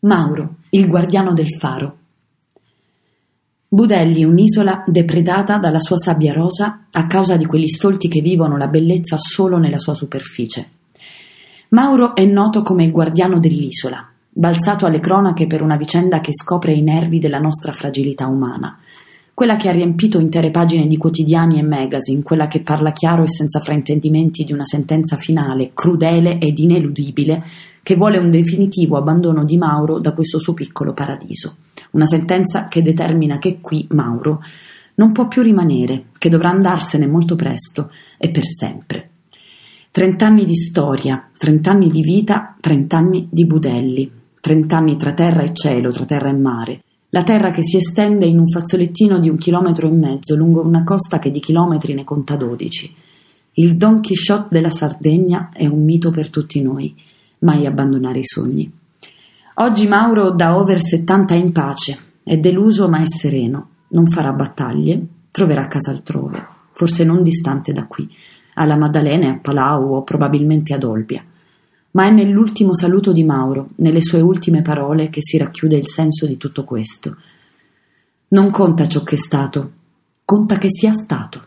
Mauro, il guardiano del faro. Budelli è un'isola depredata dalla sua sabbia rosa a causa di quegli stolti che vivono la bellezza solo nella sua superficie. Mauro è noto come il guardiano dell'isola, balzato alle cronache per una vicenda che scopre i nervi della nostra fragilità umana, quella che ha riempito intere pagine di quotidiani e magazine, quella che parla chiaro e senza fraintendimenti di una sentenza finale, crudele ed ineludibile, che vuole un definitivo abbandono di Mauro da questo suo piccolo paradiso. Una sentenza che determina che qui Mauro non può più rimanere, che dovrà andarsene molto presto e per sempre. Trent'anni di storia, trent'anni di vita, trent'anni di budelli, trent'anni tra terra e cielo, tra terra e mare. La terra che si estende in un fazzolettino di un chilometro e mezzo lungo una costa che di chilometri ne conta dodici. Il Don Quixote della Sardegna è un mito per tutti noi mai abbandonare i sogni. Oggi Mauro da over 70 è in pace, è deluso ma è sereno, non farà battaglie, troverà casa altrove, forse non distante da qui, alla Maddalena a Palau o probabilmente ad Olbia. Ma è nell'ultimo saluto di Mauro, nelle sue ultime parole, che si racchiude il senso di tutto questo. Non conta ciò che è stato, conta che sia stato.